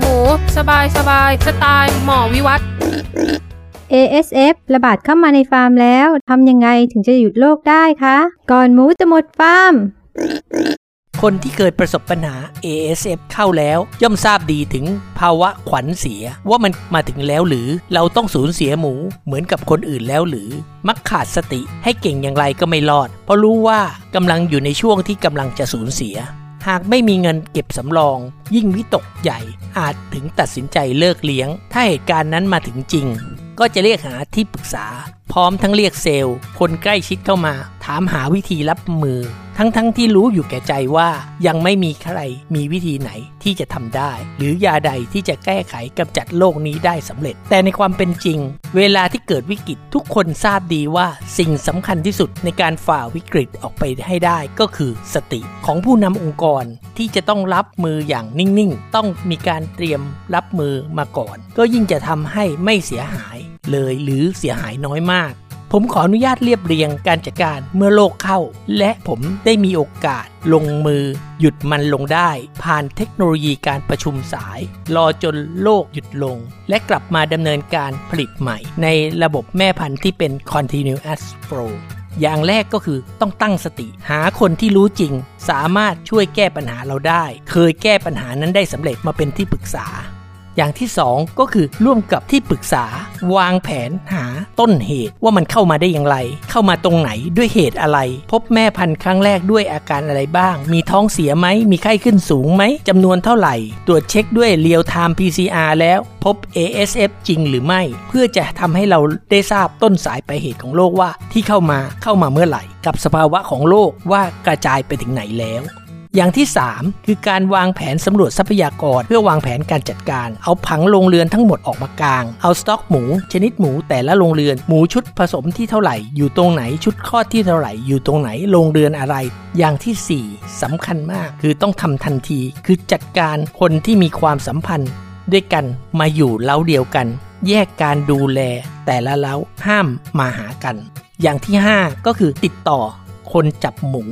หมู สบายสบายสไตล์หมอวิวัฒ ASF ระบาดเข้ามาในฟาร์มแล้วทำยังไงถึงจะหยุดโรคได้คะ ก่อนหมูจะหมดฟาร์ม คนที่เคยประสบปัญหา ASF เข้าแล้ว ย่อมทราบดีถึงภาวะขวัญเสียว่ามันมาถึงแล้วหรือเราต้องสูญเสียหมูเหมือนกับคนอื่นแล้วหรือ มักขาดสติให้เก่งอย่างไรก็ไม่รอด เพราะรู้ว่ากำลังอยู่ในช่วงที่กำลังจะสูญเสีย หากไม่มีเงินเก็บสำรอง ยิ่งวิตกใหญ่อาจถึงตัดสินใจเลิกเลี้ยง ถ้าเหตุการณ์นั้นมาถึงจริง ก็จะเรียกหาที่ปรึกษา พร้อมทั้งเรียกเซลล์ คนใกล้ชิดเข้ามา ถามหาวิธีรับมือ ทั้งๆทที่รู้อยู่แก่ใจว่ายังไม่มีใครมีวิธีไหนที่จะทำได้ หรือยาใดที่จะแก้ไขกำจัดโรคนี้ได้สำเร็จ แต่ในความเป็นจริง เวลาที่เกิดวิกฤตทุกคนทราบดีว่าสิ่งสำคัญที่สุดในการฝ่าวิกฤตออกไปให้ได้ก็คือสติของผู้นำองค์กรที่จะต้องรับมืออย่างนิ่งๆ ต้องมีการเตรียมรับมือมาก่อน ก็ยิ่งจะทำให้ไม่เสียหายเลยหรือเสียหายน้อยมาก ผมขออนุญาตเรียบเรียงการจัดการเมื่อโรคเข้า และผมได้มีโอกาสลงมือ หยุดมันลงได้ ผ่านเทคโนโลยีการประชุมสาย รอจนโลกหยุดลง และกลับมาดำเนินการผลิตใหม่ ในระบบแม่พันธุ์ที่เป็น continuous flow อย่างแรกก็คือต้องตั้งสติ หาคนที่รู้จริง สามารถช่วยแก้ปัญหาเราได้ เคยแก้ปัญหานั้นได้สำเร็จมาเป็นที่ปรึกษา อย่างที่ 2 ก็คือร่วมกับที่ปรึกษาวางแผนหาต้นเหตุว่ามันเข้ามาได้อย่างไร เข้ามาตรงไหนด้วยเหตุอะไร พบแม่พันธุ์ครั้งแรกด้วยอาการอะไรบ้าง มีท้องเสียไหมมีไข้ขึ้นสูงไหมจำนวนเท่าไหร่ ตรวจเช็คด้วยเรียลไทม์ PCR แล้วพบ ASF จริงหรือไม่ เพื่อจะทำให้เราได้ทราบต้นสายปลายเหตุของโรคว่าที่เข้ามาเข้ามาเมื่อไหร่ กับสภาวะของโรคว่ากระจายไปถึงไหนแล้ว อย่างที่ 3 คือการวางแผนสำรวจทรัพยากร เพื่อวางแผนการจัดการ เอาผังโรงเรือนทั้งหมดออกมากลาง เอาสต็อกหมู ชนิดหมูแต่ละโรงเรือน หมูชุดผสมที่เท่าไหร่ อยู่ตรงไหน ชุดคลอดที่เท่าไหร่ อยู่ตรงไหน โรงเรือนอะไร อย่างทีสี่4สำคัญมาก คือต้องทำทันที คือจัดการคนที่มีความสัมพันธ์ ด้วยกัน มาอยู่เล้าเดียวกัน แยกการดูแล แต่ละเล้า ห้ามมาหากัน อย่างที่ 5 ก็คือติดต่อ คนจับหมู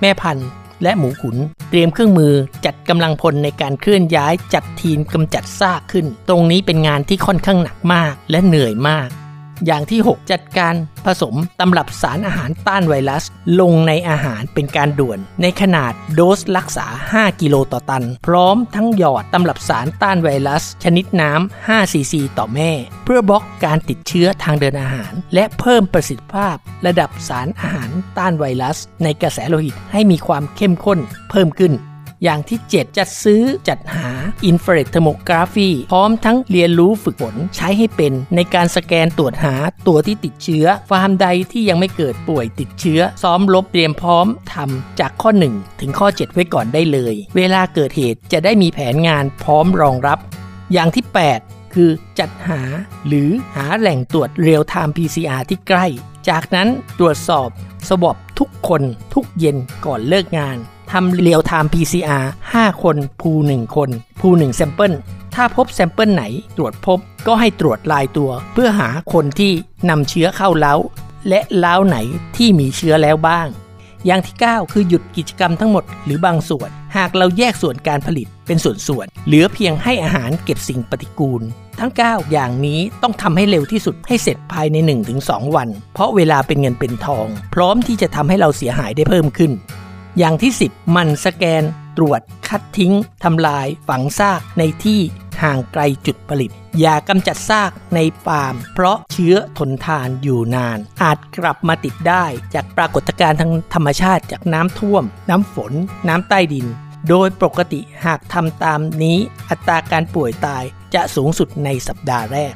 แม่พันธุ์ และหมูขุน เตรียมเครื่องมือจัดกำลังพลในการเคลื่อนย้ายจัดทีมกำจัดซากขึ้น ตรงนี้เป็นงานที่ค่อนข้างหนักมากและเหนื่อยมาก อย่างที่ 6 จัดการผสมตำรับสารอาหารต้านไวรัส ลงในอาหารเป็นการด่วน ในขนาดโดสรักษา 5 กิโลต่อตัน พร้อมทั้งหยอดตำรับสารต้านไวรัส ชนิดน้ำ5ซีซีต่อแม่ เพื่อบล็อกการติดเชื้อทางเดินอาหาร และเพิ่มประสิทธิภาพ ระดับสารอาหารต้านไวรัส ในกระแสโลหิตให้มีความเข้มข้นเพิ่มขึ้น อย่างที่ 7 จัดซื้อจัดหา Infrared Thermography พร้อมทั้งเรียนรู้ฝึกฝนใช้ให้เป็น ในการสแกนตรวจหาตัวที่ติดเชื้อ ฟาร์มใดที่ยังไม่เกิดป่วยติดเชื้อ ซ้อมลบเตรียมพร้อมทำจากข้อ 1 ถึงข้อ 7 ไว้ก่อนได้เลย เวลาเกิดเหตุจะได้มีแผนงานพร้อมรองรับ อย่างที่ 8 คือจัดหาหรือหาแหล่งตรวจเรียลไทม์ PCR ที่ใกล้ จากนั้นตรวจสอบ swab ทุกคนทุกเย็นก่อนเลิกงาน ทำเรียลไทม์ PCR 5 คน pool 1 คน pool 1 sample ถ้าพบ sample ไหนตรวจพบก็ให้ตรวจรายตัว เพื่อหาคนที่นำเชื้อเข้าเล้า และเล้าไหนที่มีเชื้อแล้วบ้าง อย่างที่ 9 คือหยุดกิจกรรมทั้งหมดหรือบางส่วน หากเราแยกส่วนการผลิตเป็นส่วนๆเหลือเพียงให้อาหารเก็บสิ่งปฏิกูล ทั้ง 9 อย่างนี้ต้องทำให้เร็วที่สุดให้เสร็จภายใน 1-2 วัน เพราะเวลาเป็นเงินเป็นทอง พร้อมที่จะทำให้เราเสียหายได้เพิ่มขึ้น อย่างที่ 10 มันสแกน ตรวจ คัดทิ้ง ทำลาย ฝังซากในที่ห่างไกลจุดผลิต อย่ากำจัดซากในฟาร์ม เพราะเชื้อทนทานอยู่นาน อาจกลับมาติดได้จากปรากฏการณ์ทางธรรมชาติจากน้ำท่วม น้ำฝน น้ำใต้ดิน โดยปกติหากทำตามนี้ อัตราการป่วยตายจะสูงสุดในสัปดาห์แรก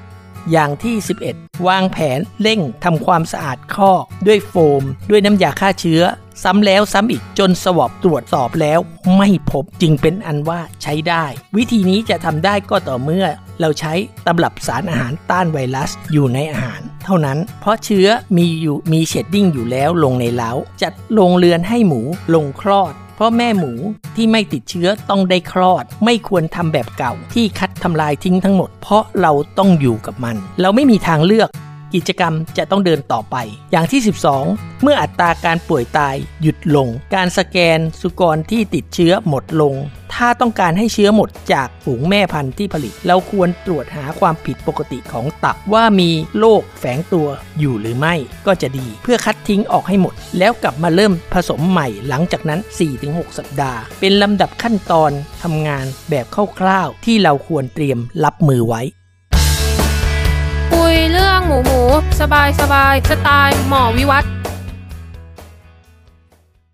อย่างที่ 11 วางแผนเร่งทำความสะอาดคอด้วยโฟม ด้วยน้ำยาฆ่าเชื้อ ซ้ำแล้วซ้ำอีกจนสวอปตรวจสอบแล้ว ไม่พบจึงเป็นอันว่าใช้ได้ วิธีนี้จะทำได้ก็ต่อเมื่อ เราใช้ตำรับสารอาหารต้านไวรัสอยู่ในอาหาร เท่านั้น เพราะเชื้อมีอยู่มีเชดดิ้งอยู่แล้วลงในเล้าจัดโรงเรือนให้หมูลงคลอดเพราะแม่หมูที่ไม่ติดเชื้อต้องได้คลอด ไม่ควรทำแบบเก่าที่คัด ทำลายทิ้งทั้งหมด เพราะเราต้องอยู่กับมัน เราไม่มีทางเลือก กิจกรรมจะต้องเดินต่อไป อย่างที่ 12 เมื่ออัตราการป่วยตายหยุดลง การสแกนสุกรที่ติดเชื้อหมดลง ถ้าต้องการให้เชื้อหมดจากฝูงแม่พันธุ์ที่ผลิต เราควรตรวจหาความผิดปกติของตับว่ามีโรคแฝงตัวอยู่หรือไม่ ก็จะดีเพื่อคัดทิ้งออกให้หมด แล้วกลับมาเริ่มผสมใหม่หลังจากนั้น 4-6 สัปดาห์ เป็นลำดับขั้นตอนทำงานแบบคร่าวๆที่เราควรเตรียมรับมือไว้ หมูหมู สบายสบายสไตล์หมอวิวัฒน์